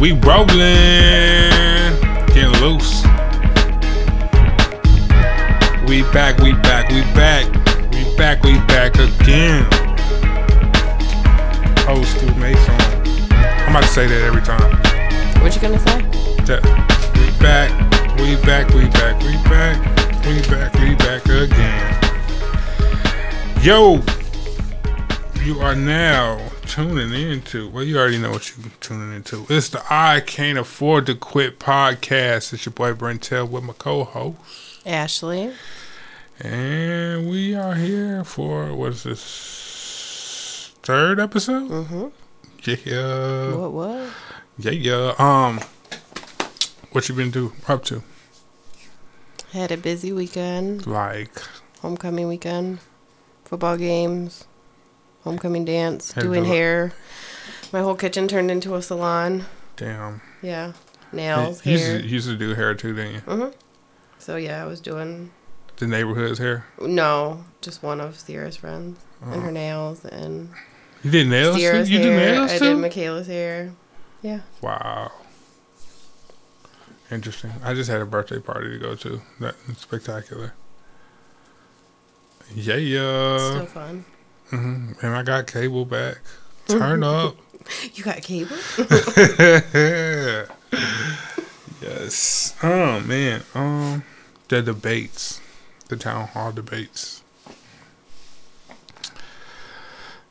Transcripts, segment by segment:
We rolling, getting loose. We back, we back, we back, we back, we back again. Old school Mason. I'm about to say that every time. What you gonna say? That we back, we back, we back, we back, we back, we back again. Yo, you are now tuning into. Well, you already know what you're tuning into. It's the I Can't Afford to Quit podcast. It's your boy Brentel with my co-host, Ashley. and we are here for what is this third episode? Mm-hmm. Yeah, What what? yeah, yeah. Um, what you been do up to? Had a busy weekend. Like, Homecoming weekend. Football games. Homecoming dance. Had doing hair. My whole kitchen turned into a salon. damn. Yeah. Nails, You used, hair. to, you used to do hair too, didn't you? Mm-hmm. So yeah, I was doing The neighborhood's hair. no, just one of Sierra's friends and Oh. her nails and You did nails too? Sierra's You do hair. nails I too? did Michaela's hair. Yeah. wow. Interesting. I just had a birthday party to go to. That spectacular. Yeah, yeah. Still fun. Hmm And I got cable back. Turn up. You got cable? yes. Oh man. Um, the debates, the town hall debates.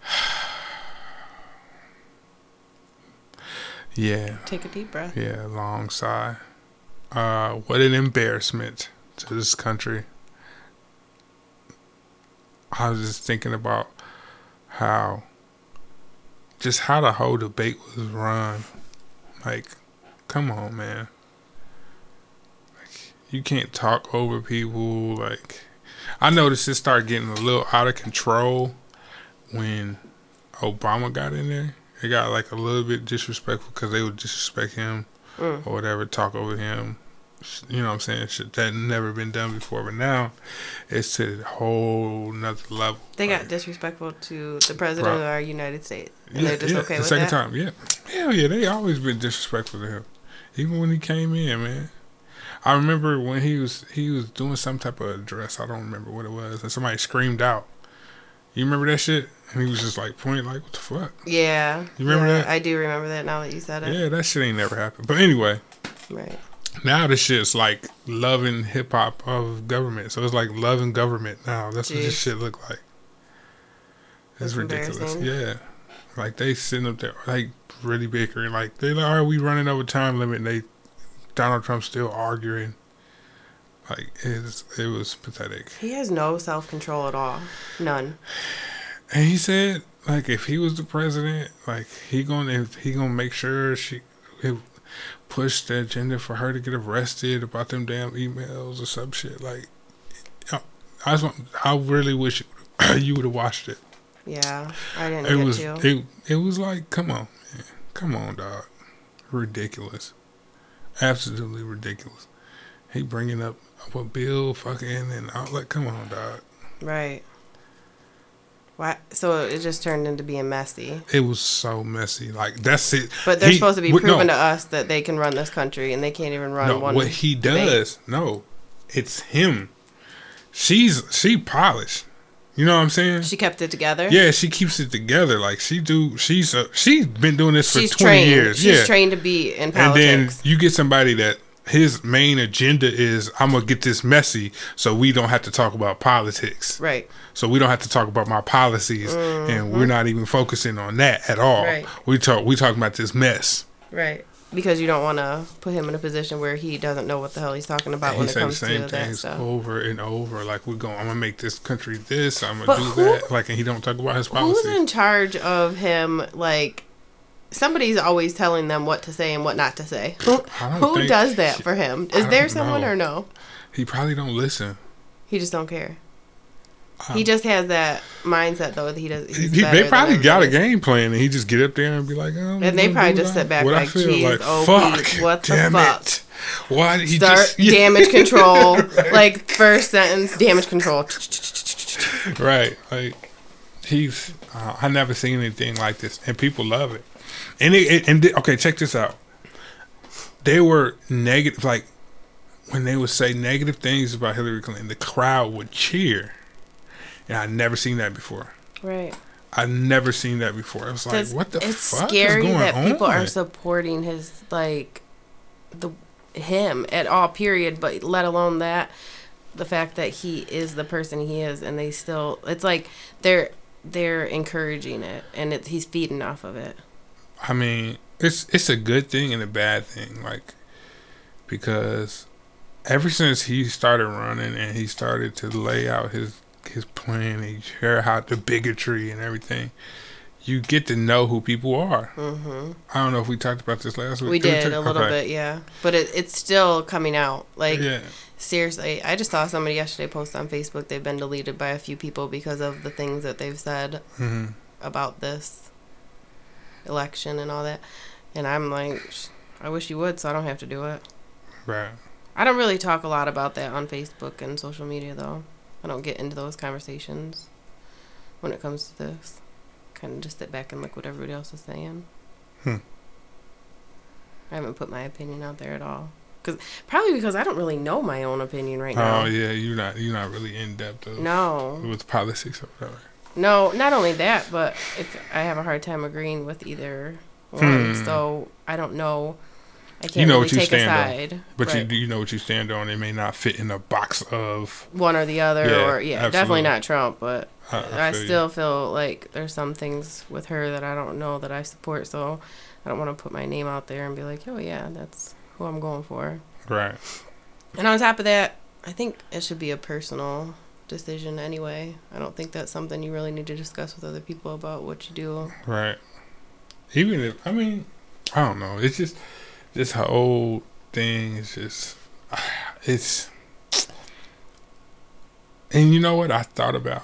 Yeah. Take a deep breath. Yeah, long sigh. Uh, what an embarrassment to this country. I was just thinking about how, just how the whole debate was run. Like, come on, man. Like, you can't talk over people. Like, I noticed it started getting a little out of control when Obama got in there. It got like a little bit disrespectful because they would disrespect him Mm. or whatever, talk over him. You know what I'm saying? Shit that never been done before, but now it's to a whole nother level. They got Like, disrespectful to the president Bro. of our United States. And yeah, they're just yeah, okay the with second that. time, yeah, hell yeah, they always been disrespectful to him, even when he came in, man. I remember when he was he was doing some type of address. I don't remember what it was, and somebody screamed out. You remember that shit? And he was just like pointing, like, "What the fuck?" Yeah. You remember yeah, that? I do remember that now that you said it. Yeah, that shit ain't never happened. But anyway, Right. Now this shit's like loving hip hop of government. So it's like loving government now. That's what this shit look like. It's That's ridiculous. Yeah. Like they sitting up there like really bickering. Like they like, are we running over time limit? And they Donald Trump still arguing. Like it's it was pathetic. He has no self control at all. None. And he said like if he was the president, like he gonna if he gonna make sure she he push the agenda for her to get arrested about them damn emails or some shit. Like I just want, I really wish you would have watched it. Yeah. I didn't It get was to. it it was like come on, man. come on, dog, ridiculous, absolutely ridiculous. He bringing up what Bill fucking and all like, come on, dog. Right. Why? So it just turned into being messy. It was so messy. Like that's it. But they're He- supposed to be what- no. to us that they can run this country, and they can't even run No, one. what he debate. does, no, it's him. She's she polished. You know what I'm saying? She kept it together. yeah, she keeps it together. Like she do. She's a, she's been doing this for She's 20 trained. years. She's yeah, trained to be in politics. and then you get somebody that his main agenda is I'm gonna get this messy, so we don't have to talk about politics. right. So we don't have to talk about my policies, and we're not even focusing on that at all. Mm-hmm. We talk. We talking about this mess. Right. Because you don't want to put him in a position where he doesn't know what the hell he's talking about And when he it said the comes to same that things stuff. over and over. Like we're going, I'm gonna make this country this. I'm gonna But do who- that. Like, and he don't talk about his policies. Who's in charge of him? Like, somebody's always telling them what to say and what not to say. Who, who does that for him? Is there someone know. or no? He probably don't listen. He just don't care. Um, he just has that mindset though that he does. He's He- they probably got a game plan, and he just get up there and be like, oh, And they probably just that. sit back What like, "Geez, like, oh, fuck, Pete, what the damn fuck?" it. Why did he Start just yeah, damage control. Like first sentence, damage control. right? Like he's. Uh, I never seen anything like this, and people love it. And it, it and thi- okay, check this out. they were negative. Like when they would say negative things about Hillary Clinton, the crowd would cheer, and I'd never seen that before. Right. I've never seen that before. I was like, what the it's fuck scary is going that on? people are supporting his like the him at all period but let alone that the fact that he is the person he is and they still it's like they're they're encouraging it and it, he's feeding off of it I mean, it's it's a good thing and a bad thing, like because ever since he started running and he started to lay out his his plan, he share out the bigotry and everything. You get to know who people are. hmm I don't know if we talked about this last week. we did talk- a little okay. bit yeah but it, it's still coming out like yeah, seriously i just saw somebody yesterday post on facebook they've been deleted by a few people because of the things that they've said hmm about this election and all that. And I'm like, I wish you would so I don't have to do it. right. I don't really talk a lot about that on Facebook and social media though. I don't get into those conversations when it comes to this. Kind of just sit back and look what everybody else is saying. Hmm. I haven't put my opinion out there at all. Cause probably because I don't really know my own opinion right now. Oh yeah, you're not you're not really in depth of, No. with politics or whatever. No, not only that, but I have a hard time agreeing with either one, Hmm. so I don't know. I can't You know really what you take a stand on, side, But right. you you know what you stand on. It may not fit in a box of. one or the other, Yeah, or yeah, absolutely. definitely not Trump. But I, I, I feel you. still feel like there's some things with her that I don't know that I support, so I don't want to put my name out there and be like, oh yeah, that's who I'm going for. right. And on top of that, I think it should be a personal decision anyway. I don't think that's something you really need to discuss with other people about what you do. Right. Even if I mean, I don't know. It's just this whole thing is just it's. And you know what I thought about?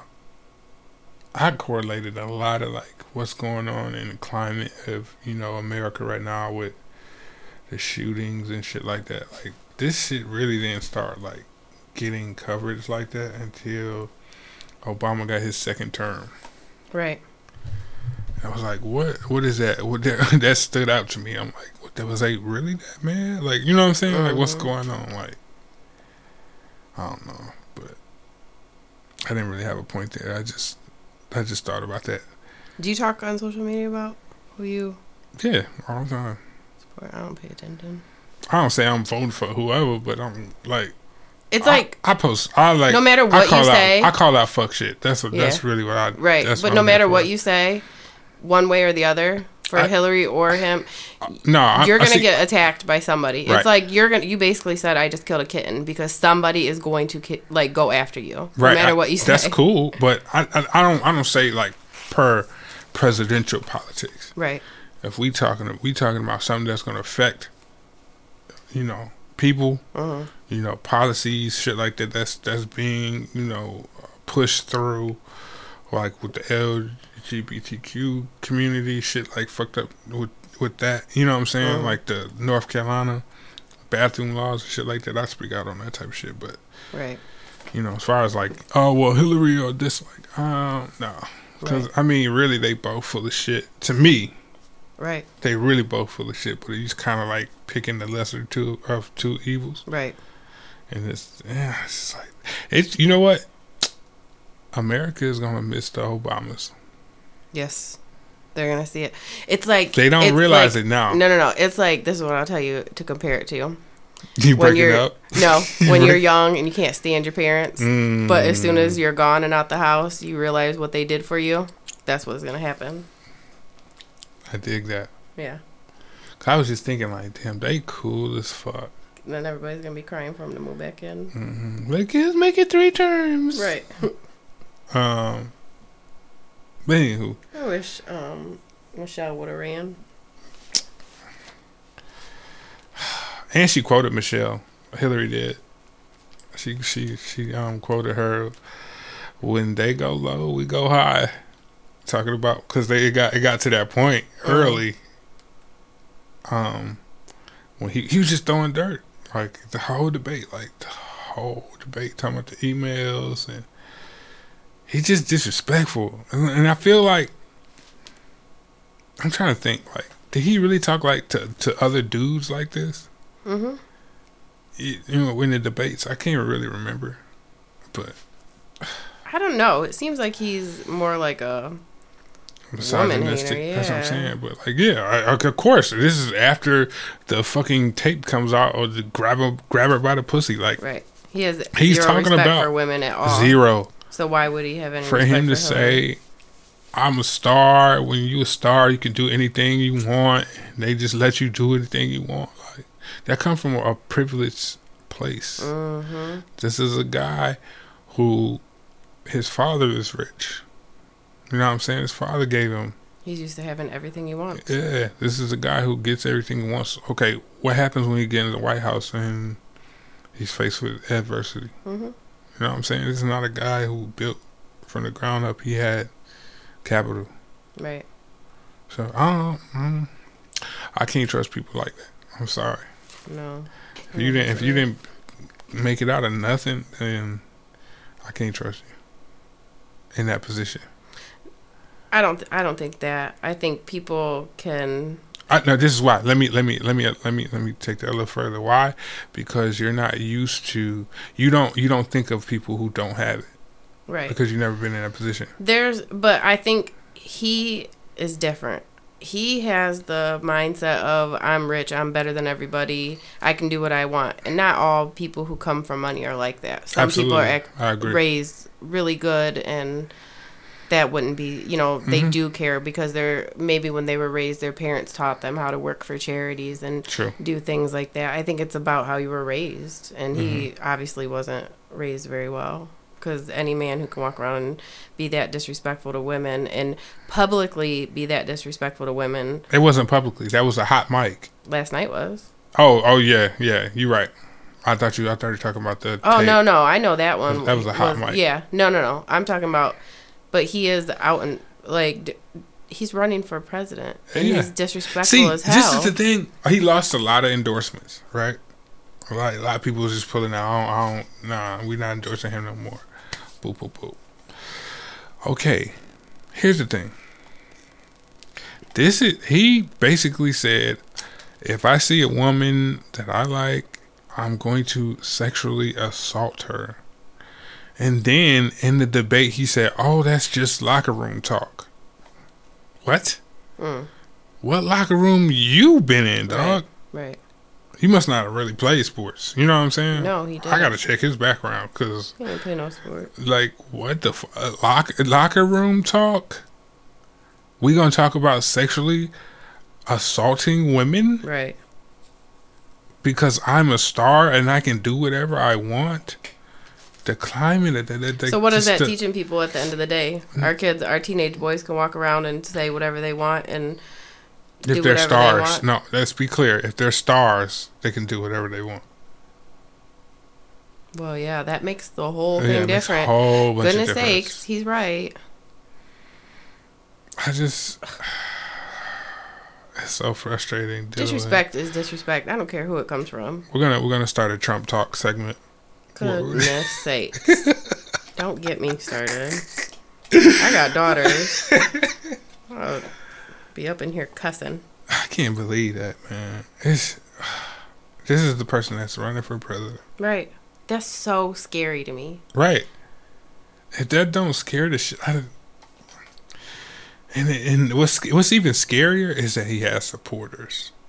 I correlated a lot of like what's going on in the climate of you know America right now with the shootings and shit like that. Like this shit really didn't start like getting coverage like that until Obama got his second term. Right. I was like, "What? What is that?" What that, that stood out to me. I'm like, "What? That was like really that man? Like, you know what I'm saying? Like, what's Mhm. going on? Like, I don't know, but I didn't really have a point there. I just, I just thought about that. Do you talk on social media about who you Yeah, all the time. I don't pay attention. I don't say I'm voting for whoever, but I'm like, It's I- like I, post. I like no matter what you out, say, I call out fuck shit. That's what. That's really what I. right? That's But no I'm matter what you say, one way or the other, for I- Hillary or him, No, I, you're gonna see- get attacked by somebody. Right. It's like you're gonna. You basically said I just killed a kitten because somebody is going to ki- like go after you, right. no matter what you say. That's cool, but I, I, I don't, I don't say like per presidential politics. Right. If we talking we talking about something that's going to affect you know people Uh-huh. you know policies shit like that that's that's being you know pushed through like with the lgbtq community shit like fucked up with with that you know what i'm saying Mhm. like the north carolina bathroom laws and shit like that i speak out on that type of shit but Right. you know as far as like oh well hillary or this like um no because Right. i mean really they both full of shit to me Right. they really both full of shit, but he's kind of like picking the lesser two of two evils, Right. and it's yeah, it's just like it's you know what, America is gonna miss the Obamas. Yes. They're gonna see it. It's like They don't realize like- it now. No, no, no. It's like this is what I'll tell you to compare it to. you when break it you're- up. No, when you're young and you can't stand your parents, Mm, but as soon as you're gone and out the house, you realize what they did for you. That's what's gonna happen. I dig that. Yeah. 'Cause I was just thinking like, damn, they cool as fuck. then everybody's gonna be crying for him to move back in. Mm-hmm. Like, kids make it three terms. Right. Um. But anywho, I wish um, Michelle would have ran. and she quoted Michelle. Hillary did. She she she um quoted her. When they go low, we go high. Talking about because they it got it got to that point early. Um, when he he was just throwing dirt, like the whole debate, like the whole debate, talking about the emails and he's just disrespectful, and, and I feel like I'm trying to think like, did he really talk like to to other dudes like this? Mm-hmm. You, you know, in the debates, I can't really remember, but I don't know. It seems like he's more like a misogynistic. hater, That's what I'm saying. But like, yeah, I, of course, this is after the fucking tape comes out or the grab her, grab her by the pussy. Like right. He has He's zero talking about for women at all. zero So why would he have any for him to for say. I'm a star. When you a star, you can do anything you want. They just let you do anything you want. Like that comes from a privileged place. Mm-hmm. This is a guy who his father is rich. You know what I'm saying? His father gave him. He's used to having everything he wants. Yeah, this is a guy who gets everything he wants. Okay, what happens when he gets in the White House and he's faced with adversity? Mm-hmm. You know what I'm saying? This is not a guy who built from the ground up. He had capital. Right. So I don't. Mm, I can't trust people like that. I'm sorry. No. If you didn't, if you didn't make it out of nothing, then I can't trust you in that position. I don't. Th- I don't think that. I think people can. I, no, this is why. Let me let me let me let me let me take that a little further. Why? Because you're not used to. You don't you don't think of people who don't have it Right. because you've never been in that position. There's, but I think he is different. He has the mindset of I'm rich, I'm better than everybody, I can do what I want, and not all people who come from money are like that. Some people are Absolutely. I agree. raised really good, and that wouldn't be, you know, they Mhm. do care because they're maybe when they were raised, their parents taught them how to work for charities and True. do things like that. I think it's about how you were raised, and he Mm-hmm. obviously wasn't raised very well. Because any man who can walk around and be that disrespectful to women and publicly be that disrespectful to women, It wasn't publicly. That was a hot mic. last night was. Oh oh yeah yeah. You're right. I thought you I thought you were talking about the. Oh tape. no, no, I know that one. That was a hot mic. Yeah, no, no, no. I'm talking about, but he is out and like d- he's running for president, and Yeah. he's disrespectful See, as hell. this is the thing. He lost a lot of endorsements, right? A lot, a lot of people was just pulling out. I don't, I don't, nah, we're not endorsing him no more. Boop, boop, boop. Okay, here's the thing. This is he basically said, if I see a woman that I like, I'm going to sexually assault her. And then in the debate, he said, "Oh, that's just locker room talk." What? Mm, What locker room you been in, dog? right? He must not have really played sports. You know what I'm saying? No, he I didn't. I gotta check his background because, He didn't play no sport. like, what the f- uh, lock, locker room talk? We gonna talk about sexually assaulting women Right. because I'm a star and I can do whatever I want? The climate that, that, that So what is that the- teaching people at the end of the day? Mm. Our kids, our teenage boys can walk around and say whatever they want and If do they're whatever they stars, want? no. Let's be clear. If they're stars, they can do whatever they want. well, yeah, that makes the whole Yeah, thing a different. whole Goodness sakes, he's right. I just it's so frustrating. Disrespect is disrespect. I don't care who it comes from. We're gonna we're gonna start a Trump talk segment. Goodness sakes. Don't get me started. I got daughters. I'll be up in here cussing. I can't believe that, man. It's this is the person that's running for president, Right. That's so scary to me. right? If that don't scare the shit out of, and and what's what's even scarier is that he has supporters.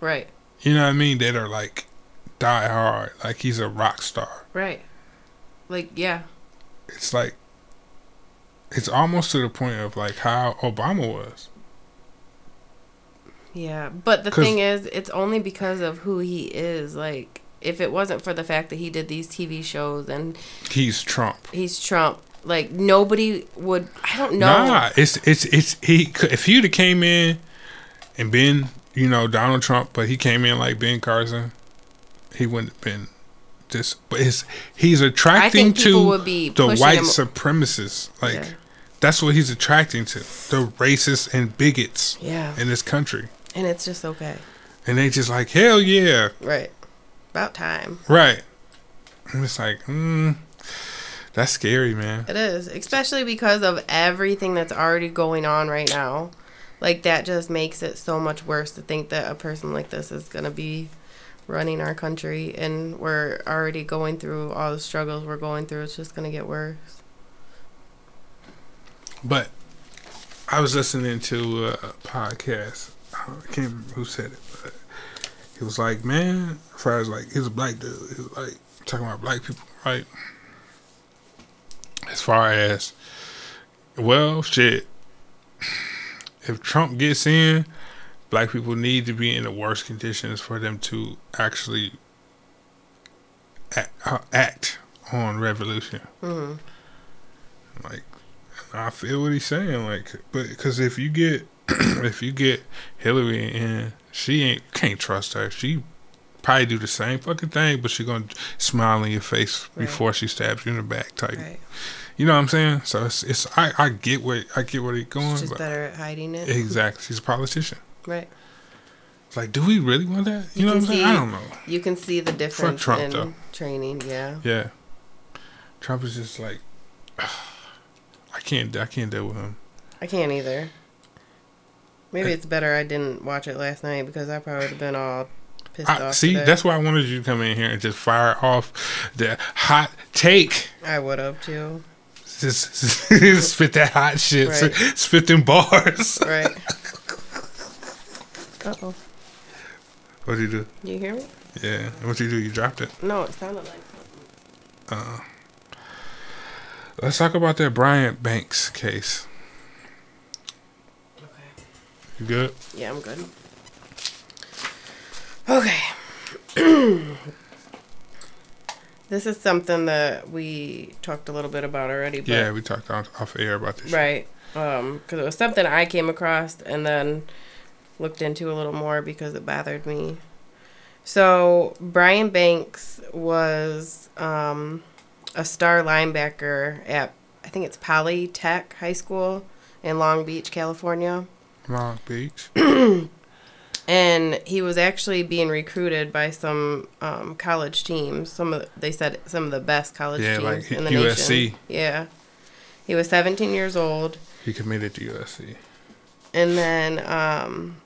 Right. You know what I mean? That are like die hard, like he's a rock star. Right. Like, yeah. It's like it's almost to the point of like how Obama was. Yeah. But the thing is, it's only because of who he is. Like, if it wasn't for the fact that he did these TV shows and He's Trump. he's Trump, like, nobody would. I don't know. Nah, it's it's it's he. If he'd have came in and been, you know, Donald Trump, but he came in like Ben Carson, he wouldn't have been this. But it's he's attracting to be the white him- supremacists. Like Yeah. that's what he's attracting to the racists and bigots Yeah. in this country, And it's just okay. and they just like hell yeah, Right. About time. right. And it's like, mm, that's scary, man. It is, especially because of everything that's already going on right now. Like that just makes it so much worse to think that a person like this is gonna be running our country, and we're already going through all the struggles we're going through. It's just gonna get worse. But I was listening to a podcast. I can't remember who said it, but he was like, "Man, as far as like he's a black dude, he was like talking about black people, right? As far as well, shit. If Trump gets in, black people need to be in the worst conditions for them to actually act, uh, act on revolution. hmm Like, I feel what he's saying. Like, but because if you get if you get Hillary in, she ain't can't trust her. She probably do the same fucking thing, but she gonna smile in your face Right. before she stabs you in the back. Type. Right. You know what I'm saying? So it's it's I I get where I get where he's going, She's better at hiding it. exactly, she's a politician. Right. It's like, do we really want that? You, You know what I'm saying? I don't know. You can see the difference Trump, in though. training. Yeah. Yeah, Trump is just like, I can't I can't deal with him. I can't either. Maybe it's better I didn't watch it last night because I probably would have been all pissed I, off. see, today. that's why I wanted you to come in here and just fire off the hot take. I would have too. Just spit that hot shit, Right. spit them bars. Right. Uh oh. What do you do? You hear me? Yeah, what did you do? You dropped it. No, it sounded like. Something. Uh, let's talk about that Brian Banks case. Okay. You good? Yeah, I'm good. Okay. this is something that we talked a little bit about already. But yeah, we talked off, off air about this. shit. Right. Um, because it was something I came across and then looked into a little more because it bothered me. So Brian Banks was um, a star linebacker at I think it's Polytech High School in Long Beach, California. Long Beach. and he was actually being recruited by some um, college teams. Some of the, they said some of the best college Yeah, teams like in the USC. nation. Yeah, he was 17 years old, He committed to USC. and then um,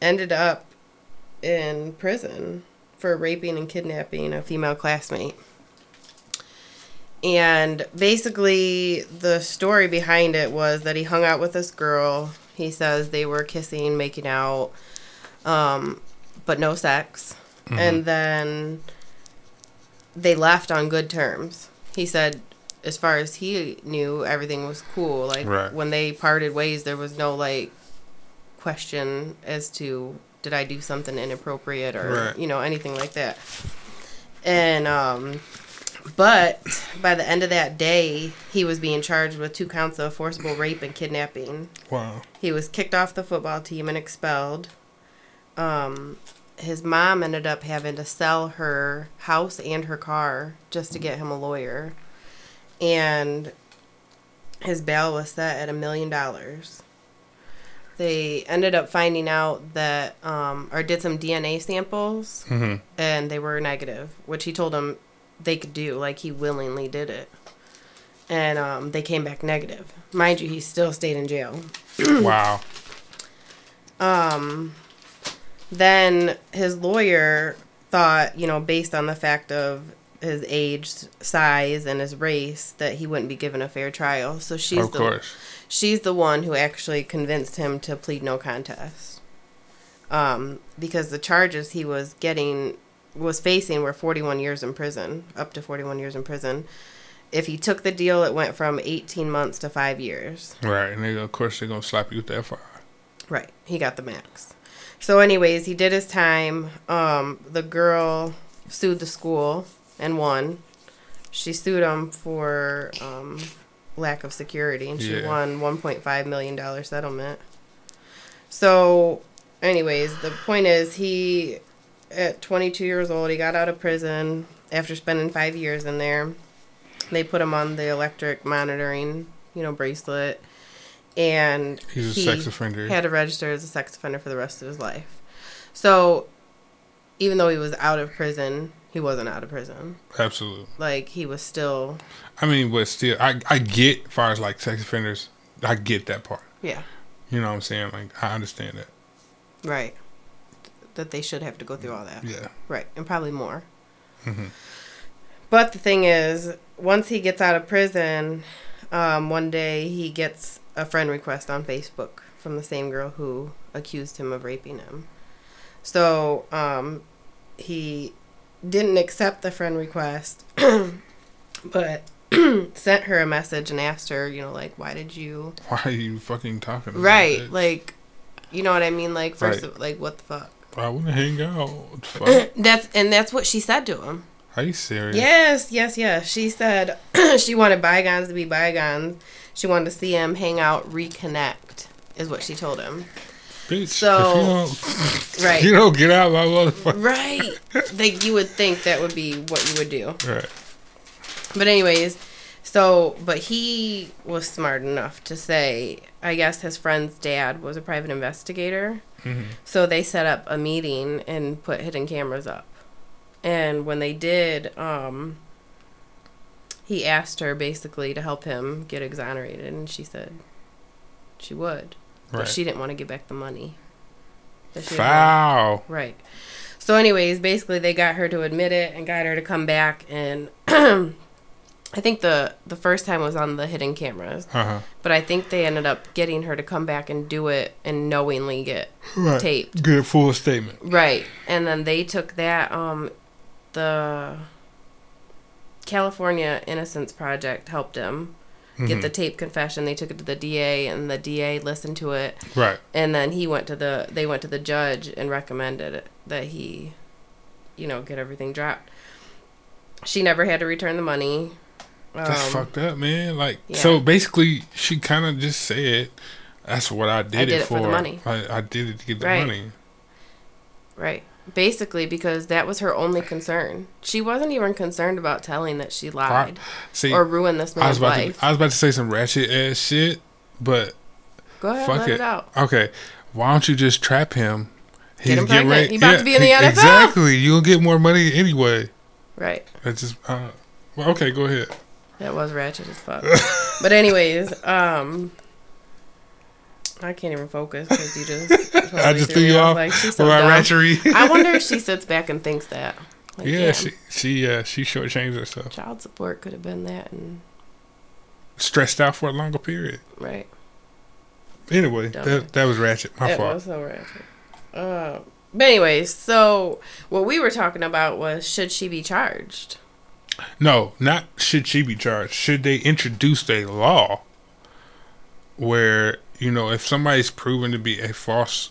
ended up in prison for raping and kidnapping a female classmate. And basically, the story behind it was that he hung out with this girl. He says they were kissing, making out, um, but no sex. And then they left on good terms. He said, as far as he knew, everything was cool. Like Right. when they parted ways, there was no like question as to did I do something inappropriate or Right. you know anything like that. And um, but by the end of that day, he was being charged with two counts of forcible rape and kidnapping. Wow. He was kicked off the football team and expelled. Um, his mom ended up having to sell her house and her car just to get him a lawyer. And his bail was set at a million dollars. They ended up finding out that, um, or did some DNA samples, hmm and they were negative, which he told them they could do. Like he willingly did it. And um, they came back negative. Mind you, he still stayed in jail. wow. Um, then his lawyer thought, you know, based on the fact of his age, size, and his race, that he wouldn't be given a fair trial. So she's of the course. She's the one who actually convinced him to plead no contest. Um, because the charges he was getting was facing were 41 years in prison, up to 41 years in prison. If he took the deal, it went from 18 months to five years. Right, and they, of course they're gonna slap you with that FR. Right. He got the max. So anyways, he did his time. Um, the girl sued the school and won. She sued him for um, lack of security and she Yeah. won 1.5 million dollar settlement. So anyways, the point is he at 22 years old, he got out of prison after spending 5 years in there. They put him on the electric monitoring, you know, bracelet and He's a he sex offender. had to register as a sex offender for the rest of his life. So, even though he was out of prison, he wasn't out of prison. Absolutely. Like he was still, I mean, but still, I I get as far as like sex offenders, I get that part. yeah, You know what I'm saying? Like I understand that. right. that they should have to go through all that. Yeah. Right, and probably more. Mhm. But the thing is, once he gets out of prison, um, one day he gets a friend request on Facebook from the same girl who accused him of raping him. So um, he didn't accept the friend request, but sent her a message and asked her, you know, like, why did you? Why are you fucking talking? Right, like, you know what I mean? Like, first, Right. of, like, what the fuck? I want to hang out. That's and that's what she said to him. Are you serious? Yes, yes, yes. She said she wanted bygones to be bygones. She wanted to see him hang out, reconnect, is what she told him. Bitch. So- you Right. you don't get out my motherfucker. Right. like you would think that would be what you would do. Right. But anyways, so but he was smart enough to say, I guess his friend's dad was a private investigator. hmm So they set up a meeting and put hidden cameras up. And when they did, um, he asked her basically to help him get exonerated, and she said she would, but Right. she didn't want to give back the money. that she had Foul. Right. So, anyways, basically, they got her to admit it and got her to come back. And I think the the first time was on the hidden cameras, Uh huh. but I think they ended up getting her to come back and do it and knowingly get Right. taped. Good full statement. Right. And then they took that. Um, the California Innocence Project helped him get Mhm. the tape confession. They took it to the DA, and the DA listened to it Right. and then he went to the they went to the judge and recommended that he you know get everything dropped she never had to return the money That's Um, fucked up, man. Like, yeah. so basically, she kind of just said, "That's what I did, I did it, it for the money." I, I did it to get the Right. money." right basically because that was her only concern she wasn't even concerned about telling that she lied See, or ruined this I was man's about life to, I was about to say some ratchet ass shit, but go ahead fuck let it. it. out okay. Why don't you just trap him? Get him pregnant. He about to be in the NFL. Exactly. You'll get more money anyway. right It's just, uh, well, okay, go ahead. that was ratchet as fuck but anyways um I can't even focus because you just I just threw you off. Like, she's so ratchery. I wonder if she sits back and thinks that. Like, yeah, damn, she she uh, she shortchanged herself. child support could have been that, and Stressed out for a longer period. right. Anyway, Dumb. that that was ratchet. My it fault. was so ratchet. Uh, but anyways, so what we were talking about was should she be charged? No, not should she be charged. Should they introduce a law where you know if somebody's proven to be a false,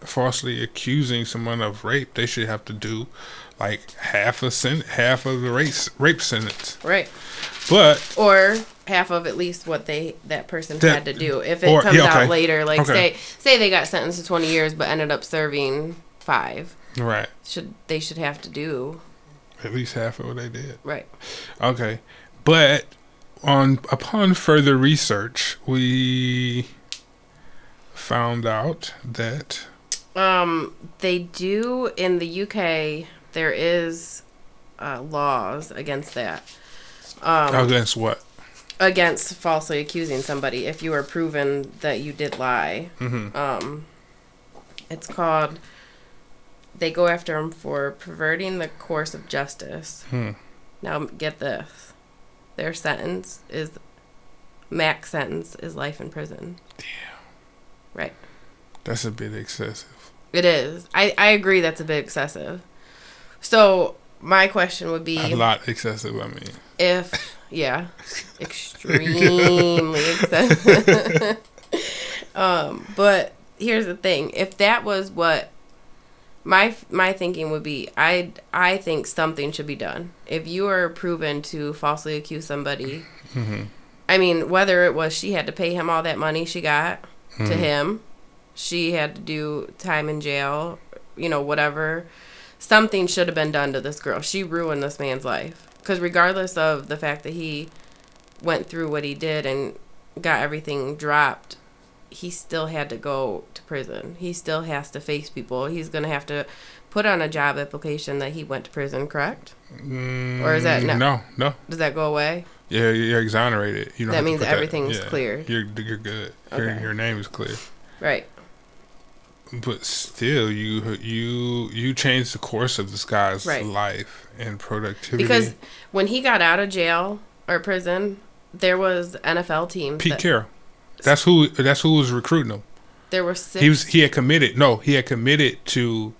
falsely accusing someone of rape, they should have to do like half a sen- half of the rape rape sentence. Right. But Or half of at least what they that person That- had to do. If it or- comes yeah, okay. out later, like Okay. say say they got sentenced to twenty years but ended up serving five, right, should they should have to do at least half of what they did. right? Okay, but on upon further research, we found out that Um, they do in the UK. There is uh, laws against that. Um, against what? against falsely accusing somebody if you are proven that you did lie. hmm Um, it's called. They go after him for perverting the course of justice. Hmm. Now get this, their sentence is max sentence is life in prison. Right. That's a bit excessive. It is. I, I agree that's a bit excessive. So my question would be A lot excessive. I mean, if yeah, extremely excessive. um, but here's the thing: if that was what my my thinking would be, I I think something should be done. If you are proven to falsely accuse somebody, hmm I mean, whether it was she had to pay him all that money she got to Mhm. him, she had to do time in jail, you know, whatever. Something should have been done to this girl. She ruined this man's life. Because regardless of the fact that he went through what he did and got everything dropped, he still had to go to prison. He still has to face people. He's going to have to put on a job application that he went to prison, correct? Or is that no? no? No, Does that go away? Yeah, you're exonerated. You don't That means everything's yeah, clear. You're you're good. Your Okay. your name is clear. Right. but still, you you you changed the course of this guy's Right. life and productivity. Because when he got out of jail or prison, there was NFL teams. Pete that- Carroll, that's who that's who was recruiting him. there were six. He was he had committed. No, he had committed to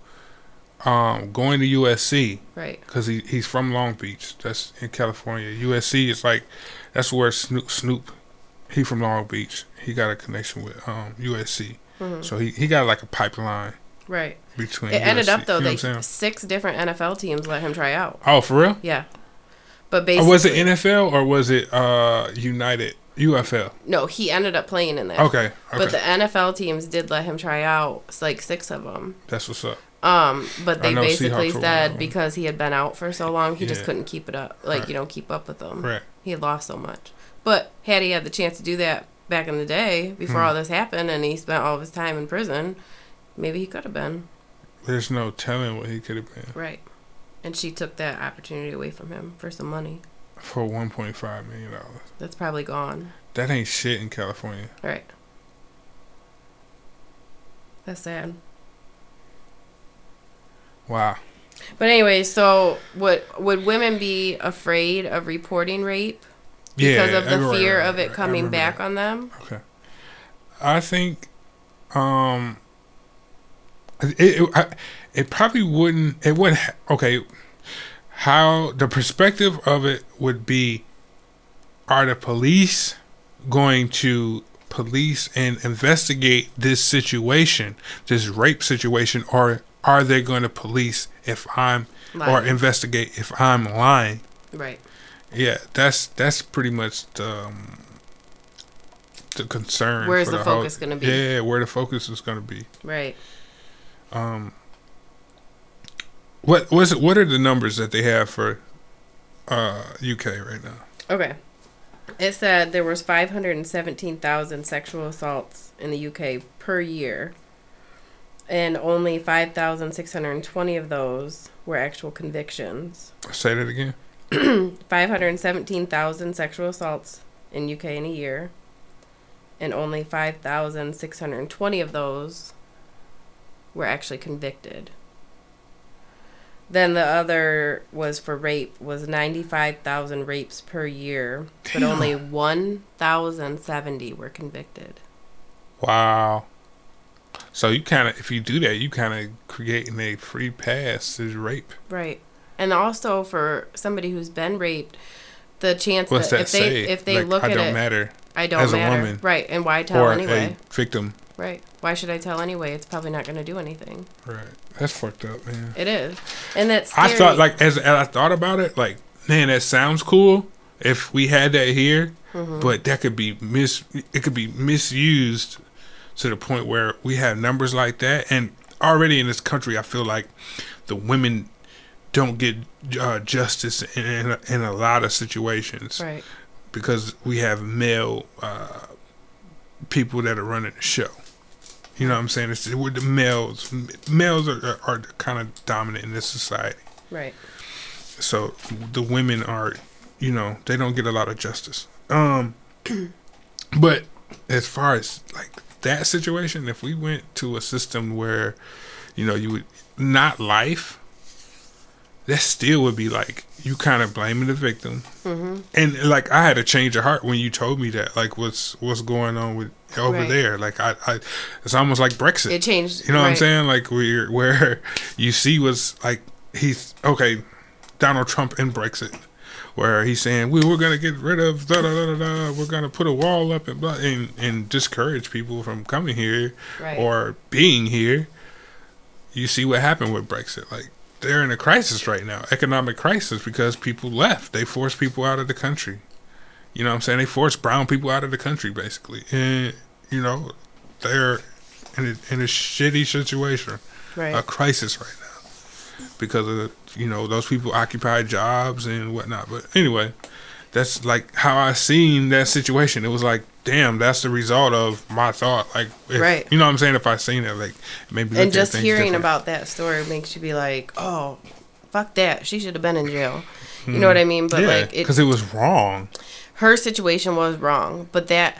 um, going to USC right. because he, he's from Long Beach. That's in California. USC is like that's where Snoop Snoop. He from Long Beach. He got a connection with um, USC. Mhm. So he, he got like a pipeline Right. between. It ended up though you know that what I'm saying? six different NFL teams let him try out. Oh, for real? Yeah. But basically, was it NFL or was it uh, United UFL? no, he ended up playing in there. Okay, okay, But the NFL teams did let him try out. Like six of them. that's what's up. Um, but they basically Seahawks said one because he had been out for so long, he just couldn't keep it up. Like Right. you know, keep up with them. Right. He had lost so much. But had he had the chance to do that back in the day before Hmm. all this happened, and he spent all of his time in prison, maybe he could have been There's no telling what he could have been right. And she took that opportunity away from him for some money. for 1.5 million dollars. That's probably gone. That ain't shit in California. Right. That's sad. Wow. But anyway, so would would women be afraid of reporting rape because yeah, of the fear right, of it coming back that. on them? Okay. I think um it it, I, it probably wouldn't it would not okay how the perspective of it would be are the police going to police and investigate this situation this rape situation or are they going to police if I'm or investigate if I'm lying Right. yeah, that's that's pretty much the um, the concern. Where's for the focus gonna be? Yeah, where the focus is gonna be. Right. Um, what was it? What are the numbers that they have for uh UK right now? Okay. It said there was 517,000 sexual assaults in the UK per year. And only 5,620 of those were actual convictions. Say that again. 517,000 sexual assaults in UK in a year. And only 5,620 of those were actually convicted. Then the other was for rape was 95,000 rapes per year, but Damn. only 1,070 were convicted. Wow. So you kind of, if you do that, you kind of creating a free pass to rape. Right. And also for somebody who's been raped, the chance What's that, that if they if they like, look I at don't it, matter, I don't as a woman. Right. And why tell or anyway? a victim. Right. Why should I tell anyway? It's probably not going to do anything. Right. That's fucked up, man. It is. And that's I thought like as, as I thought about it, like man, that sounds cool if we had that here, Mm-hmm. but that could be mis it could be misused to the point where we have numbers like that, and already in this country, I feel like the women don't get uh, justice in, in, a, in a lot of situations Right. because we have male uh, people that are running the show. You know what I'm saying? It's with the males. Males are, are, are kind of dominant in this society Right. so the women are you know they don't get a lot of justice um but as far as like that situation if we went to a system where you know you would not life that still would be like you kind of blaming the victim Mm-hmm. and like i had a change of heart when you told me that like what's what's going on with over Right. there like I, I it's almost like brexit It changed. you know what I'm saying? Like where where you see what's like he's okay, Donald Trump and Brexit, where he's saying we we're gonna get rid of da da da da da, we're gonna put a wall up and blah, and and discourage people from coming here Right. or being here. You see what happened with Brexit? Like they're in a crisis right now, economic crisis because people left. They forced people out of the country. You know what I'm saying? They forced brown people out of the country basically, and you know they're in a, in a shitty situation Right. a crisis right now because of you know those people occupy jobs and whatnot. But anyway, that's like how I seen that situation. It was like, damn, that's the result of my thought. Like, if, Right. You know what I'm saying? If I seen it, like maybe. and just hearing different. about that story makes you be like, oh, fuck that. She should have been in jail. You know what I mean? But Hmm. yeah, like, it, because it was wrong. her situation was wrong. But that,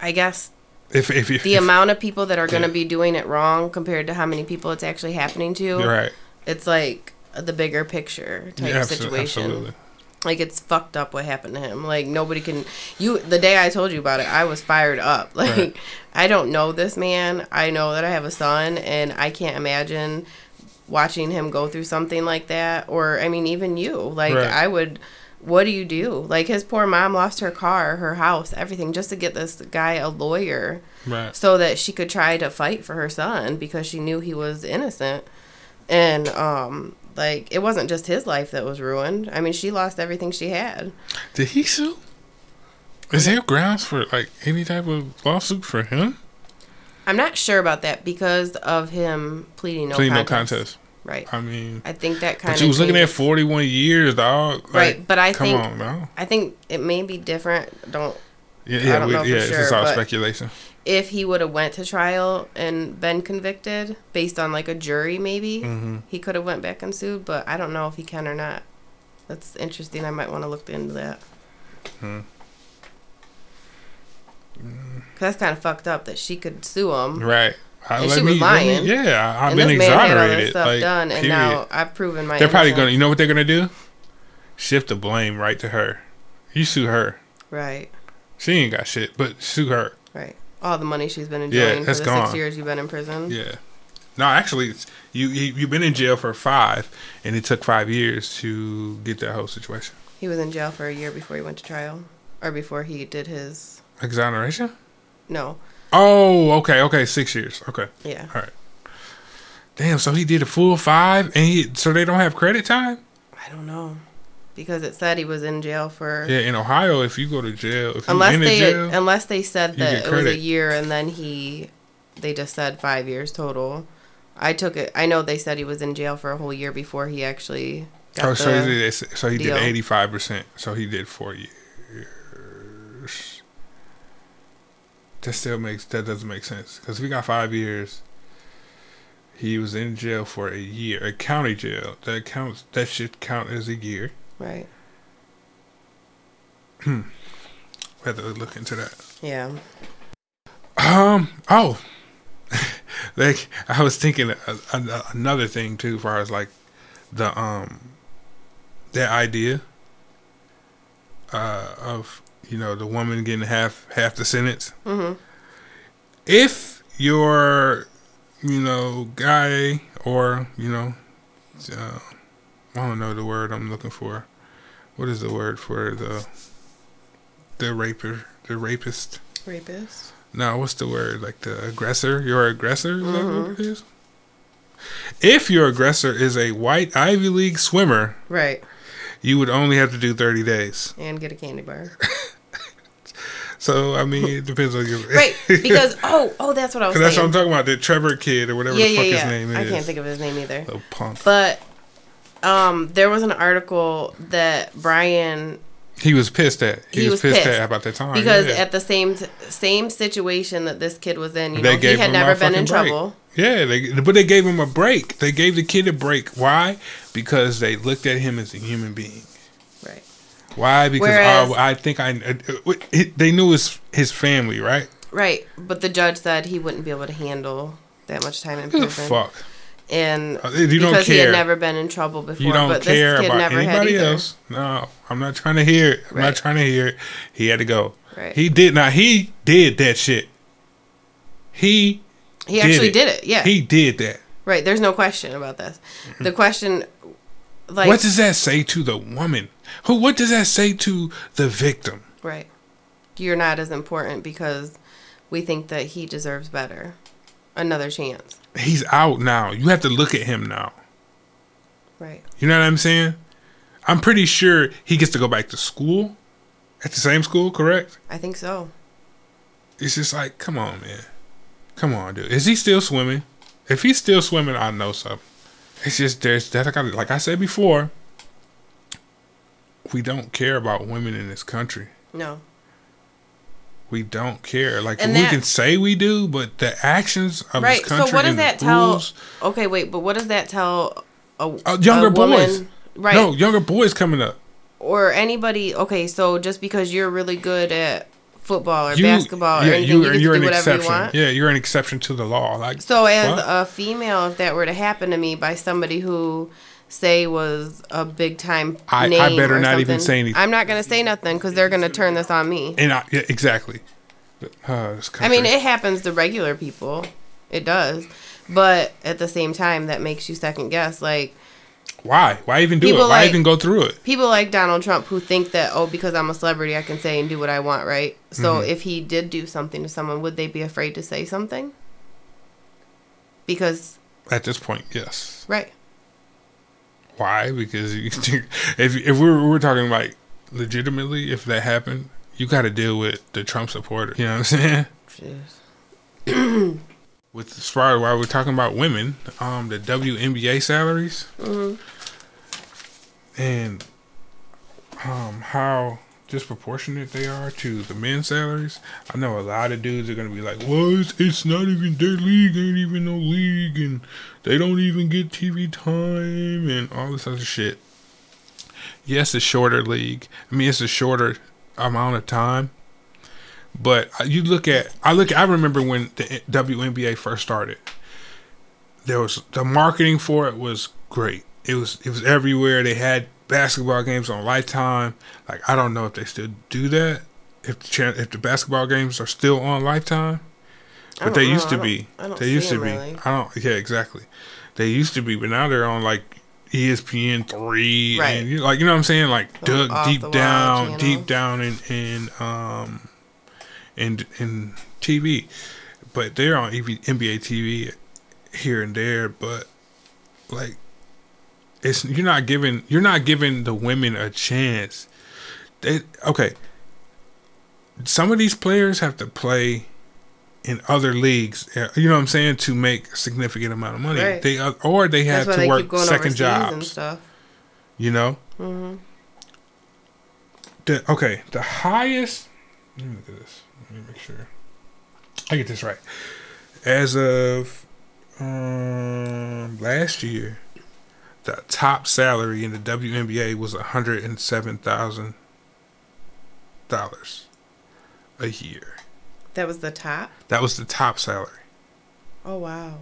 I guess, If if, if the if- amount of people that are going to Yeah. be doing it wrong compared to how many people it's actually happening to, right, it's like the bigger picture type yeah, situation. absolutely. Like it's fucked up what happened to him. Like nobody can you the day I told you about it, I was fired up. Like Right. I don't know this man. I know that I have a son and I can't imagine watching him go through something like that or I mean even you. Like Right. I would what do you do? Like his poor mom lost her car, her house, everything just to get this guy a lawyer Right. so that she could try to fight for her son because she knew he was innocent. And um like it wasn't just his life that was ruined. I mean, she lost everything she had. Did he sue? Is there grounds for like any type of lawsuit for him? I'm not sure about that because of him pleading no Plead no contest. Right. I mean, I think that kind but of you was looking at forty-one years, dog. Like, Right, but I come think- on, no. I think it may be different. Don't Yeah, I yeah, don't we, know for yeah. It's just sure, all speculation. if he would have went to trial and been convicted based on like a jury maybe hmm he could have went back and sued but i don't know if he can or not that's interesting i might want to look into that Hmm. Cause that's kind of fucked up that she could sue him Right. I, And she was me- let me- lying. yeah, I've and been this man had all exonerated. stuff like, done and period. now i've proven my They're probably gonna. You know what they're gonna do? Shift the blame right to her. You sue her. right She ain't got shit, but sue her. right all the money she's been Yeah, enjoying for the gone. six years you've been in prison Yeah. No, actually, it's, you, you you've been in jail for five, and it took five years to get that whole situation. he was in jail for a year before he went to trial or before he did his Exoneration? no Oh, okay, okay, six years. Okay, yeah all right. Damn, so he did a full five, and he so they don't have credit time. i don't know because it said he was in jail for Yeah, in Ohio, if you go to jail, if unless they jail, unless they said that it was a year and then he they just said five years total i took it i know they said he was in jail for a whole year before he actually got oh, the, so he did, so he deal. did eighty five percent. So he did four years. That still makes that doesn't make sense because we got five years. He was in jail for a year, a county jail. That counts. That should count as a year. right We have to look into that. yeah Um. Oh, like I was thinking a, a, another thing too, as far as like the um that idea uh of you know the woman getting half half the sentence. mm-hmm If you're you know guy or you know uh, I don't know the word I'm looking for. What is the word for the the raper the rapist? rapist No, what's the word? Like the aggressor? Your aggressor? Is that Mhm. what it is? If your aggressor is a white Ivy League swimmer, right you would only have to do 30 days. and get a candy bar So, I mean, it depends on your. right because oh oh that's what i was that's what I'm talking about. The Trevor kid or whatever yeah the fuck yeah his name is. i can't think of his name either Little punk. but um there was an article that brian He was pissed at. He, He was, pissed, pissed at about that time. because yeah. at the same same situation that this kid was in, you They know, he had never been in break. trouble. Yeah, they, but they gave him a break. They gave the kid a break. Why? Because they looked at him as a human being. Right. Why? Because Whereas- oh, I think I. Uh, they knew his his family, right? Right. But the judge said he wouldn't be able to handle that much time in prison. fuck. And Uh, You don't because he had never been in trouble before. You don't but care this kid about never anybody else. No, I'm not trying to hear it. I'm not trying to hear it. He had to go. Right. He did not. He did that shit. He He actually it. did it. Yeah. he did that. right. There's no question about this. The question like what does that say to the woman? Who? What does that say to the victim? right. You're not as important because we think that he deserves better. Another chance. He's out now. You have to look at him now. Right. You know what I'm saying? I'm pretty sure he gets to go back to school at the same school, correct? I think so. It's just like, come on, man. Come on, dude. Is he still swimming? If he's still swimming, I know something. It's just there's that like I, like I said before. We don't care about women in this country. No. We don't care. Like And we that- can say we do, but the actions of Right. this country So what does that tell? rules- Okay, wait, but what does that tell a, Uh, younger a woman, boys. Right. No, younger boys coming up. Or anybody. Okay, so just because you're really good at football or You- basketball or anything. you, you you're an exception. Yeah, you're an exception to the law. Like So as fuck? a female, if that were to happen to me by somebody who say was a big time I- I name better or not even something, say anything. I'm not gonna say nothing because they're gonna turn this on me. and I, yeah, exactly. Uh, I mean, it happens to regular people. It does. But at the same time, that makes you second guess. Like, why? Why even do it? Why like- even go through it? people like Donald Trump who think that, oh, because I'm a celebrity, I can say and do what I want, right? So Mm-hmm. if he did do something to someone, would they be afraid to say something? Because, At this point, yes. right. Why? Because you, if if we're we're talking like legitimately, if that happened, you got to deal with the Trump supporter. You know what I'm saying? Jeez. With as far as while we're talking about women, um, the WNBA salaries Mhm. and um how disproportionate they are to the men's salaries. I know a lot of dudes are gonna be like, "Well, it's, it's not even their league, ain't even no league, and they don't even get TV time and all this other shit." Yes, it's a shorter league. I mean, it's a shorter amount of time. But you look at, I look, I remember when the WNBA first started. There was the marketing for it was great. It was it was everywhere. They had basketball games on Lifetime. Like I don't know if they still do that. If the chan- if the basketball games are still on Lifetime, but they know. used to be. They used to be. really. I don't. Yeah, exactly. They used to be, but now they're on like ESPN three, Right. and you like you know what I'm saying, like dug deep down, deep down in in um in in TV, but they're on EV, NBA TV here and there, but like it's you're not giving you're not giving the women a chance. They okay. Some of these players have to play in other leagues, uh, you know what I'm saying, to make a significant amount of money. Right. They uh, or they have to they work second jobs. stuff. You know. hmm The okay, the highest. Let me look at this. Let me make sure I get this right. As of um, last year, the top salary in the WNBA was hundred and seven thousand dollars a year. That was the top. That was the top salary. Oh wow.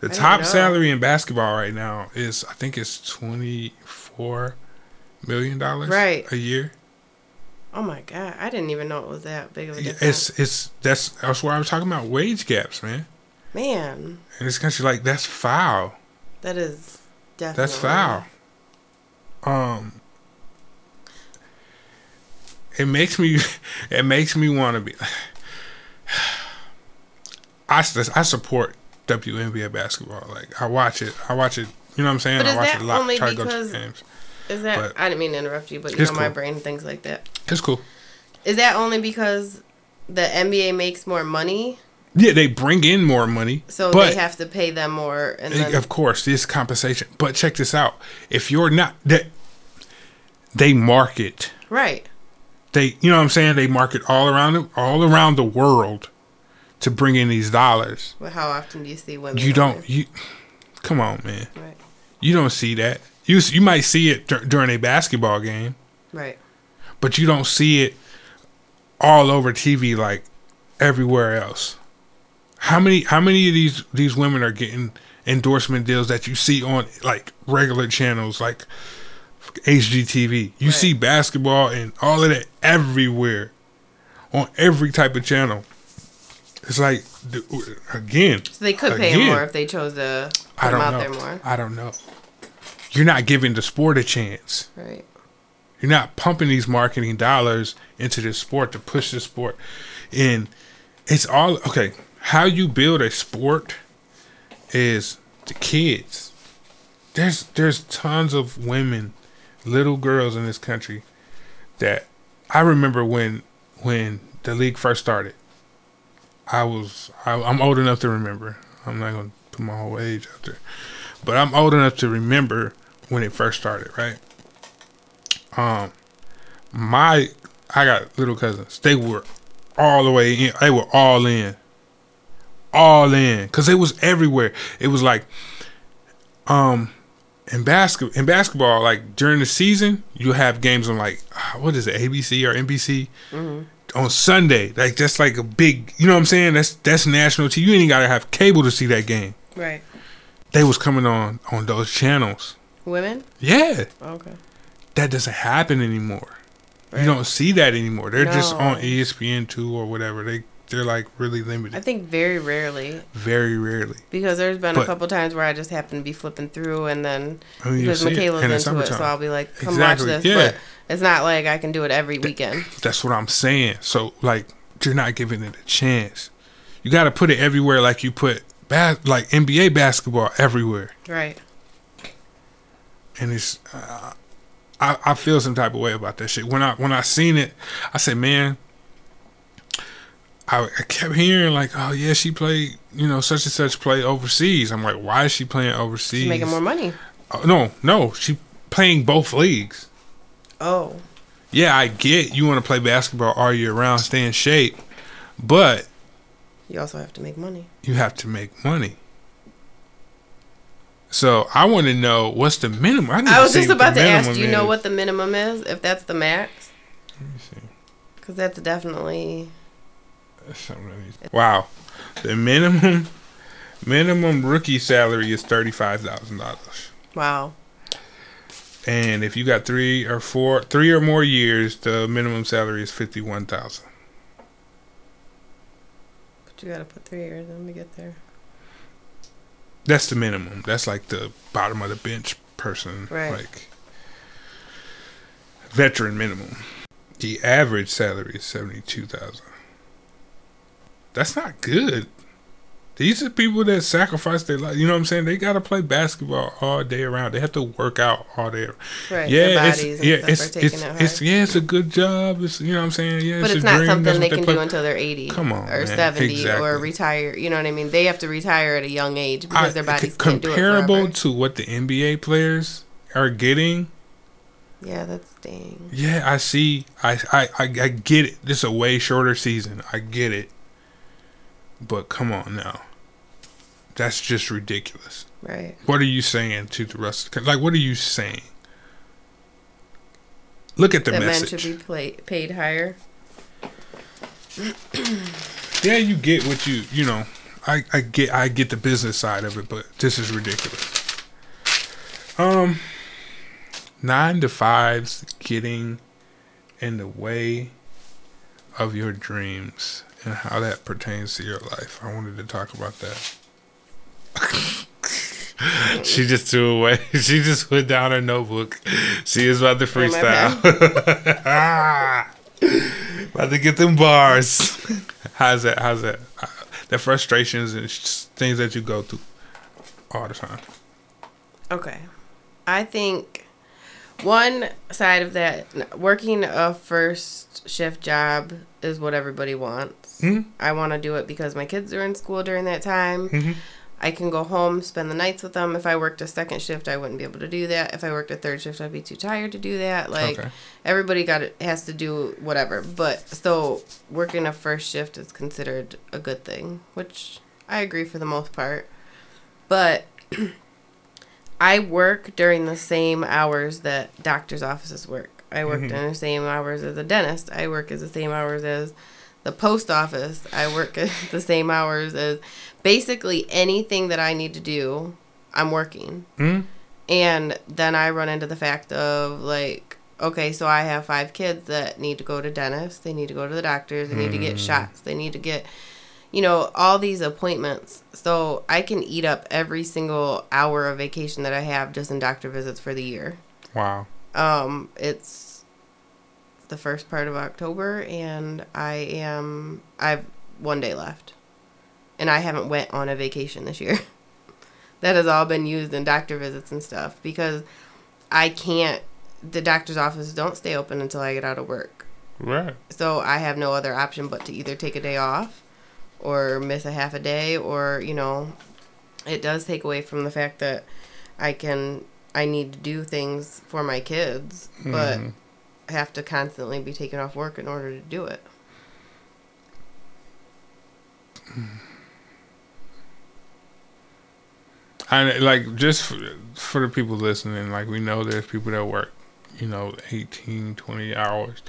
The I top salary in basketball right now is I think it's twenty four million dollars Right. a year. Oh my god, I didn't even know it was that big of a difference. It's it's that's that's why I was talking about wage gaps, man. Man, In this country, like that's foul. that is definitely That's foul. Um, it makes me it makes me want to be. I, I support WNBA basketball. Like I watch it. I watch it. You know what I'm saying? But I is watch that it a lot. only Try to go to because- games. Is that? But- I didn't mean to interrupt you, but you know my brain thinks like that. It's cool. Is that only because the NBA makes more money, Yeah, they bring in more money, so they have to pay them more, and then of course, this compensation. But check this out: if you're not that, they market. right, They, you know what I'm saying? They market all around the, all around the world to bring in these dollars. well, how often do you see women? You don't. You come on, man. Right, You don't see that. You you might see it dur- during a basketball game, right. but you don't see it all over TV like everywhere else. How many how many of these these women are getting endorsement deals that you see on like regular channels like HGTV? You Right. see basketball and all of that everywhere on every type of channel. It's like again, So they could pay more if they chose to put I don't out know. there more. I don't know. You're not giving the sport a chance. Right. You're not pumping these marketing dollars into this sport to push the sport in. It's all okay. How you build a sport is the kids. There's there's tons of women, little girls in this country that I remember when when the league first started. I was I, I'm old enough to remember. I'm not gonna put my whole age out there, but I'm old enough to remember when it first started. Right um my I got little cousins. They were all the way in. They were all in. All in cuz it was everywhere. It was like um in basket in basketball like during the season, you have games on like what is it, ABC or NBC? Mm-hmm. on Sunday. Like that's like a big, you know what I'm saying? That's that's national TV. You ain't gotta have cable to see that game. Right. They was coming on on those channels. Women? Yeah, Okay. that doesn't happen anymore. Right. You don't see that anymore. They're just on ESPN two or whatever. They they're like really limited. I think very rarely Very rarely. because there's been But- a couple times where I just happen to be flipping through and then I because see it Michaela's into it, so. I'll be like, "Come Exactly, watch this." yeah. But it's not like I can do it every weekend. That's what I'm saying. So like you're not giving it a chance. You got to put it everywhere, like you put bas- like NBA basketball everywhere. Right. and it's uh, I, I feel some type of way about that shit. When I when I seen it, I said, man, I, I kept hearing like, oh yeah, she played, you know, such and such play overseas. I'm like, why is she playing overseas? She's making more money. Oh, no, no, she playing both leagues. Oh. Yeah, I get you want to play basketball all year round, stay in shape, but You also have to make money. you have to make money. So I want to know what's the minimum. I, I was just about to ask. Do you know what the minimum is? If that's the max? Let me see. Because that's definitely. That's something I need- Wow, the minimum minimum rookie salary is thirty five thousand dollars, Wow. and if you got three or four, three or more years, the minimum salary is fifty one thousand. But you got to put three years in to get there. That's the minimum. That's like the bottom of the bench person, Right. like veteran minimum. The average salary is seventy two thousand. That's not good. These are people that sacrifice their life. You know what I'm saying? They got to play basketball all day around. They have to work out all day. Right. Yeah, Their it's and yeah, stuff it's are it's, it's yeah, it's a good job. It's you know what I'm saying? Yeah, but it's, not dream. something That's they can do until they're 80 Come on, or man. 70 or Exactly. retire. You know what I mean? They have to retire at a young age because I- their bodies c- can't do it comparable to what the NBA players are getting. Yeah, that's dang. Yeah, I see. I, I, I, I get it. This is a way shorter season. I get it. But come on now. That's just ridiculous. Right. What are you saying to the rest? Of, like, what are you saying? Look at the that men message. should be play, paid higher. yeah, you get what you you know. I, I get I get the business side of it, but this is ridiculous. Um, nine to fives getting in the way of your dreams and how that pertains to your life. I wanted to talk about that. she just threw away. She just put down her notebook. She is about to freestyle. about to get them bars. How's that? How's that? Uh, the frustrations and things that you go through all the time. Okay. I think one side of that, working a first shift job is what everybody wants. Mhm. I want to do it because my kids are in school during that time. Mhm. I can go home, spend the nights with them. If I worked a second shift, I wouldn't be able to do that. If I worked a third shift, I'd be too tired to do that. Like Okay. everybody got it has to do whatever. But so working a first shift is considered a good thing, which I agree for the most part. But I work during the same hours that doctors' offices work. I work Mhm. during the same hours as a dentist. I work as the same hours as the post office. I work at the same hours as basically anything that I need to do. I'm working. Hmm? And then I run into the fact of like, okay, so I have five kids that need to go to dentists, they need to go to the doctors, they need to get Mm. shots, they need to get, you know, all these appointments. So I can eat up every single hour of vacation that I have just in doctor visits for the year. Wow. Um, it's the first part of October, and I am I've one day left, and I haven't went on a vacation this year. that has all been used in doctor visits and stuff because I can't. The doctor's office don't stay open until I get out of work, Right. so I have no other option but to either take a day off, or miss a half a day, or you know, it does take away from the fact that I can I need to do things for my kids, but Mhm. I have to constantly be taken off work in order to do it. I like just for, for the people listening, like we know there's people that work, you know, 18, 20 hours.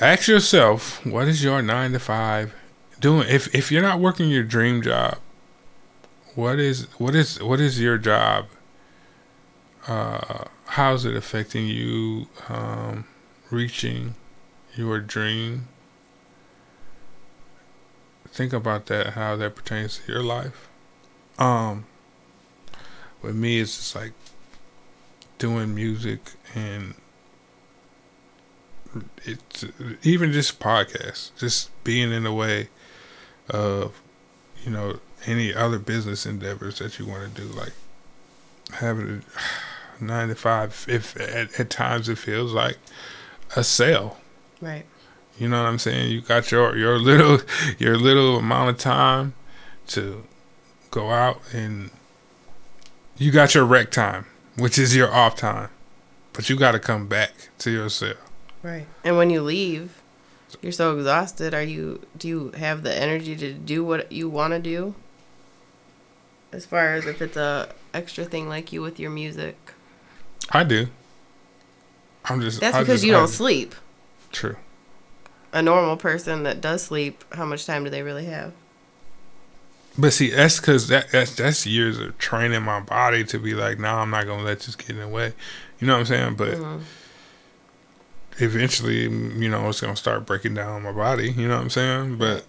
Ask yourself, what is your nine to five doing? If if you're not working your dream job, what is what is what is your job? Uh, how's it affecting you um, reaching your dream? Think about that, how that pertains to your life. Um, with me, it's just like doing music and it's even just podcasts, just being in the way of you know any other business endeavors that you want to do, like having a nine to five. If at, at times it feels like a sale, Right. you know what I'm saying. You got your your little your little amount of time to go out and you got your rec time, which is your off time, but you got to come back to yourself. Right. And when you leave, you're so exhausted. Are you do you have the energy to do what you want to do? As far as if it's a extra thing like you with your music. I do. I'm just. That's I because just- you don't sleep. True. A normal person that does sleep, how much time do they really have? But see, that's because that that's that's years of training my body to be like, nah, I'm not gonna let this get in the way. You know what I'm saying? But Mhm. Eventually, you know, it's gonna start breaking down my body. You know what I'm saying? But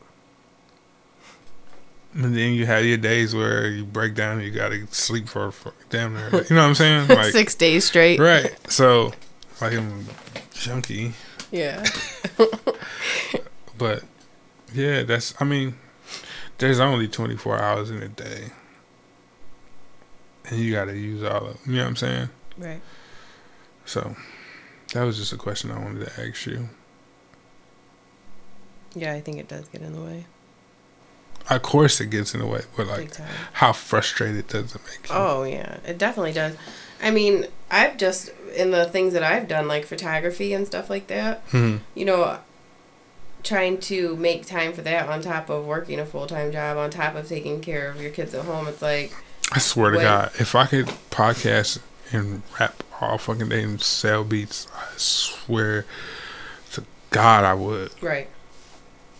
and then you have your days where you break down, and you gotta sleep for, for damn near. You know what I'm saying? Like Six days straight. right. So like I'm junky, Yeah. but yeah, that's. I mean, there's only 24 hours in a day, and you gotta use all of. You know what I'm saying? Right. So that was just a question I wanted to ask you. Yeah, I think it does get in the way. Of course, it gets in the way, but like, how frustrated does it make you? Oh yeah, it definitely does. I mean, I've just in the things that I've done, like photography and stuff like that. Mhm. You know, trying to make time for that on top of working a full time job, on top of taking care of your kids at home. It's like, I swear to Wait. God, if I could podcast and rap all fucking day and sell beats, I swear to God I would. right.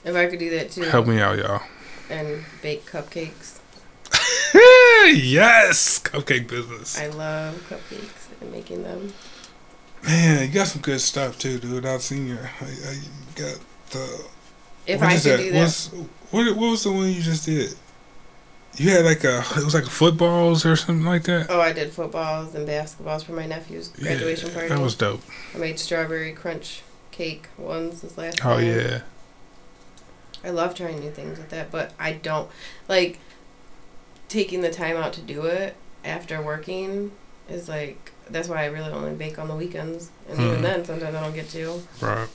If I could do that too, Help me out, y'all. and bake cupcakes. yes, cupcake business. I love cupcakes and making them. Man, you got some good stuff too, dude. I've seen your. I, I got the. If I could do that, What's, what what was the one you just did? You had like a it was like footballs or something like that. oh, I did footballs and basketballs for my nephew's graduation Yeah, party. That was dope. I made strawberry crunch cake ones this last. Year. Oh time. yeah. I love trying new things with that, but I don't like taking the time out to do it after working is like that's why I really only bake on the weekends, and even Mhm. then sometimes I don't get to. Right.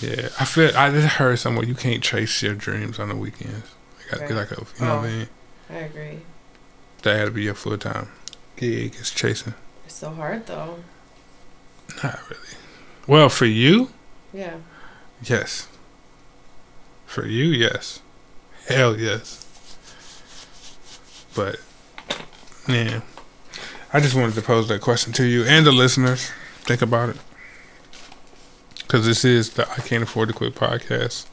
Yeah, I feel I just heard somewhere you can't chase your dreams on the weekends. Be Right. like a, you know what I Oh. mean? I agree. That had to be your full time gig is chasing. It's so hard though. Not really. Well, for you, Yeah. yes. For you, yes. Hell yes. But yeah, I just wanted to pose that question to you and the listeners. Think about it, because this is the I can't afford to quit podcast.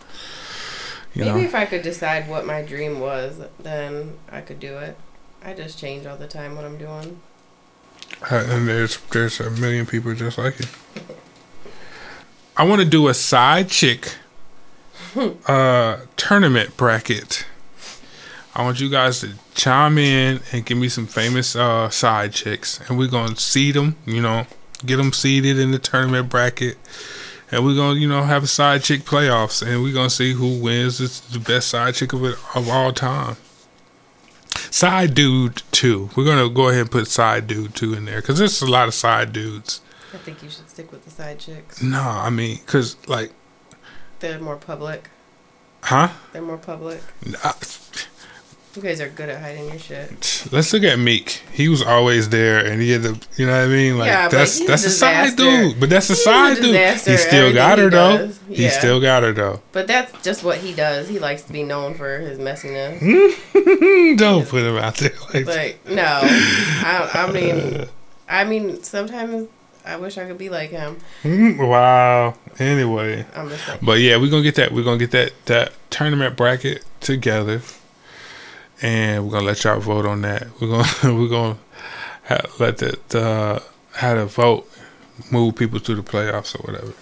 You Maybe know, if I could decide what my dream was, then I could do it. I just change all the time what I'm doing. Uh, and there's there's a million people just like you. I want to do a side chick uh tournament bracket. I want you guys to chime in and give me some famous uh side chicks, and we're gonna seed them. You know, get them seeded in the tournament bracket, and we're gonna you know have a side chick playoffs, and we're gonna see who wins this, the best side chick of it of all time. Side dude two. We're gonna go ahead and put side dude two in there because there's a lot of side dudes. I think you should stick with the side chicks. No, I mean, cause like, They're more public. huh? They're more public. Uh, You guys are good at hiding your shit. Let's look at Meek. He was always there, and he had the, you know what I mean? Like Yeah, but that's he's a that's a side dude, but that's a He's a side dude. He still got her he though. does. He still got her though. But that's just what he does. He likes to be known for his messiness. Don't put him out there like that. Like, no. I, I mean, I mean, sometimes I wish I could be like him. wow. Anyway, but yeah, we're gonna get that. We're gonna get that that tournament bracket together, and we're gonna let y'all vote on that. We're gonna we're gonna ha- let the the how to vote move people to the playoffs or whatever.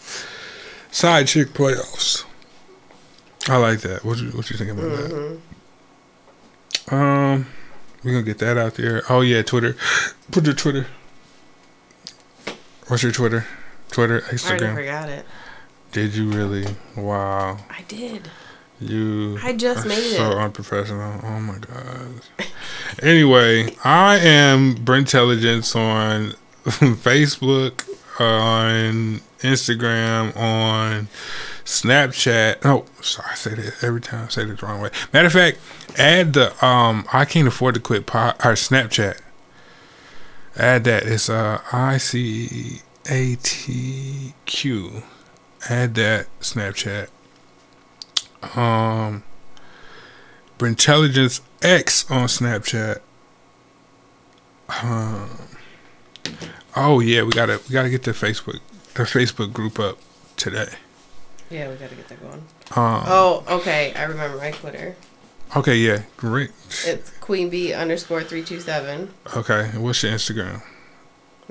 Side chick playoffs. I like that. What you what you think about that? hmm Um, we're gonna get that out there. Oh yeah, Twitter. Put your Twitter. What's your Twitter? Twitter, Instagram. I already forgot it. Did you really? Wow, I did. You. I just made so it. So unprofessional. Oh my god. anyway, I am Brintelligence on Facebook, on Instagram, on Snapchat. Oh, sorry, I say that every time. I say it the wrong way. Matter of fact, add the um. I can't afford to quit pod, or Snapchat. Add that. It's uh I C A T Q. Add that Snapchat. Um. Brintelligence X on Snapchat. Um. Oh yeah, we gotta we gotta get the Facebook the Facebook group up today. Yeah, we gotta get that going. Um, Oh, okay. I remember my Twitter. Okay, yeah, great. It's Queen Bee underscore three two seven. Okay, what's your Instagram?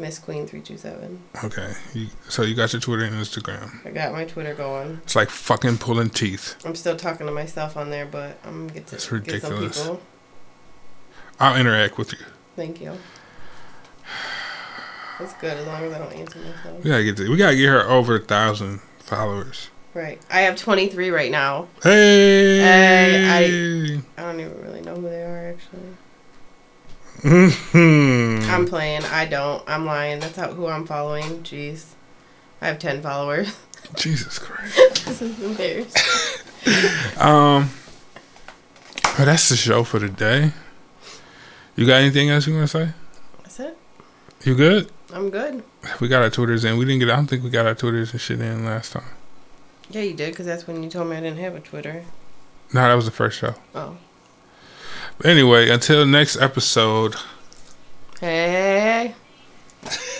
Miss Queen three two seven. Okay, you, so you got your Twitter and Instagram. I got my Twitter going. It's like fucking pulling teeth. I'm still talking to myself on there, but I'm gonna get to That's get some ridiculous. people. I'll interact with you. Thank you. That's good as long as I don't answer myself. We gotta get to, we gotta get her over a thousand followers. Right. I have 23 right now. Hey, Hey, I don't even really know who they are actually. Mhm. I'm playing. I don't. I'm lying. That's how, who I'm following. Jeez. I have 10 followers. Jesus Christ. this is embarrassing. Um, but that's the show for today. You got anything else you want to say? That's it. You good? I'm good. We got our Twitters in. We didn't get. I don't think we got our Twitters and shit in last time. Yeah, you did, because that's when you told me I didn't have a Twitter. No, that was the first show. Oh. Anyway, until next episode. Hey.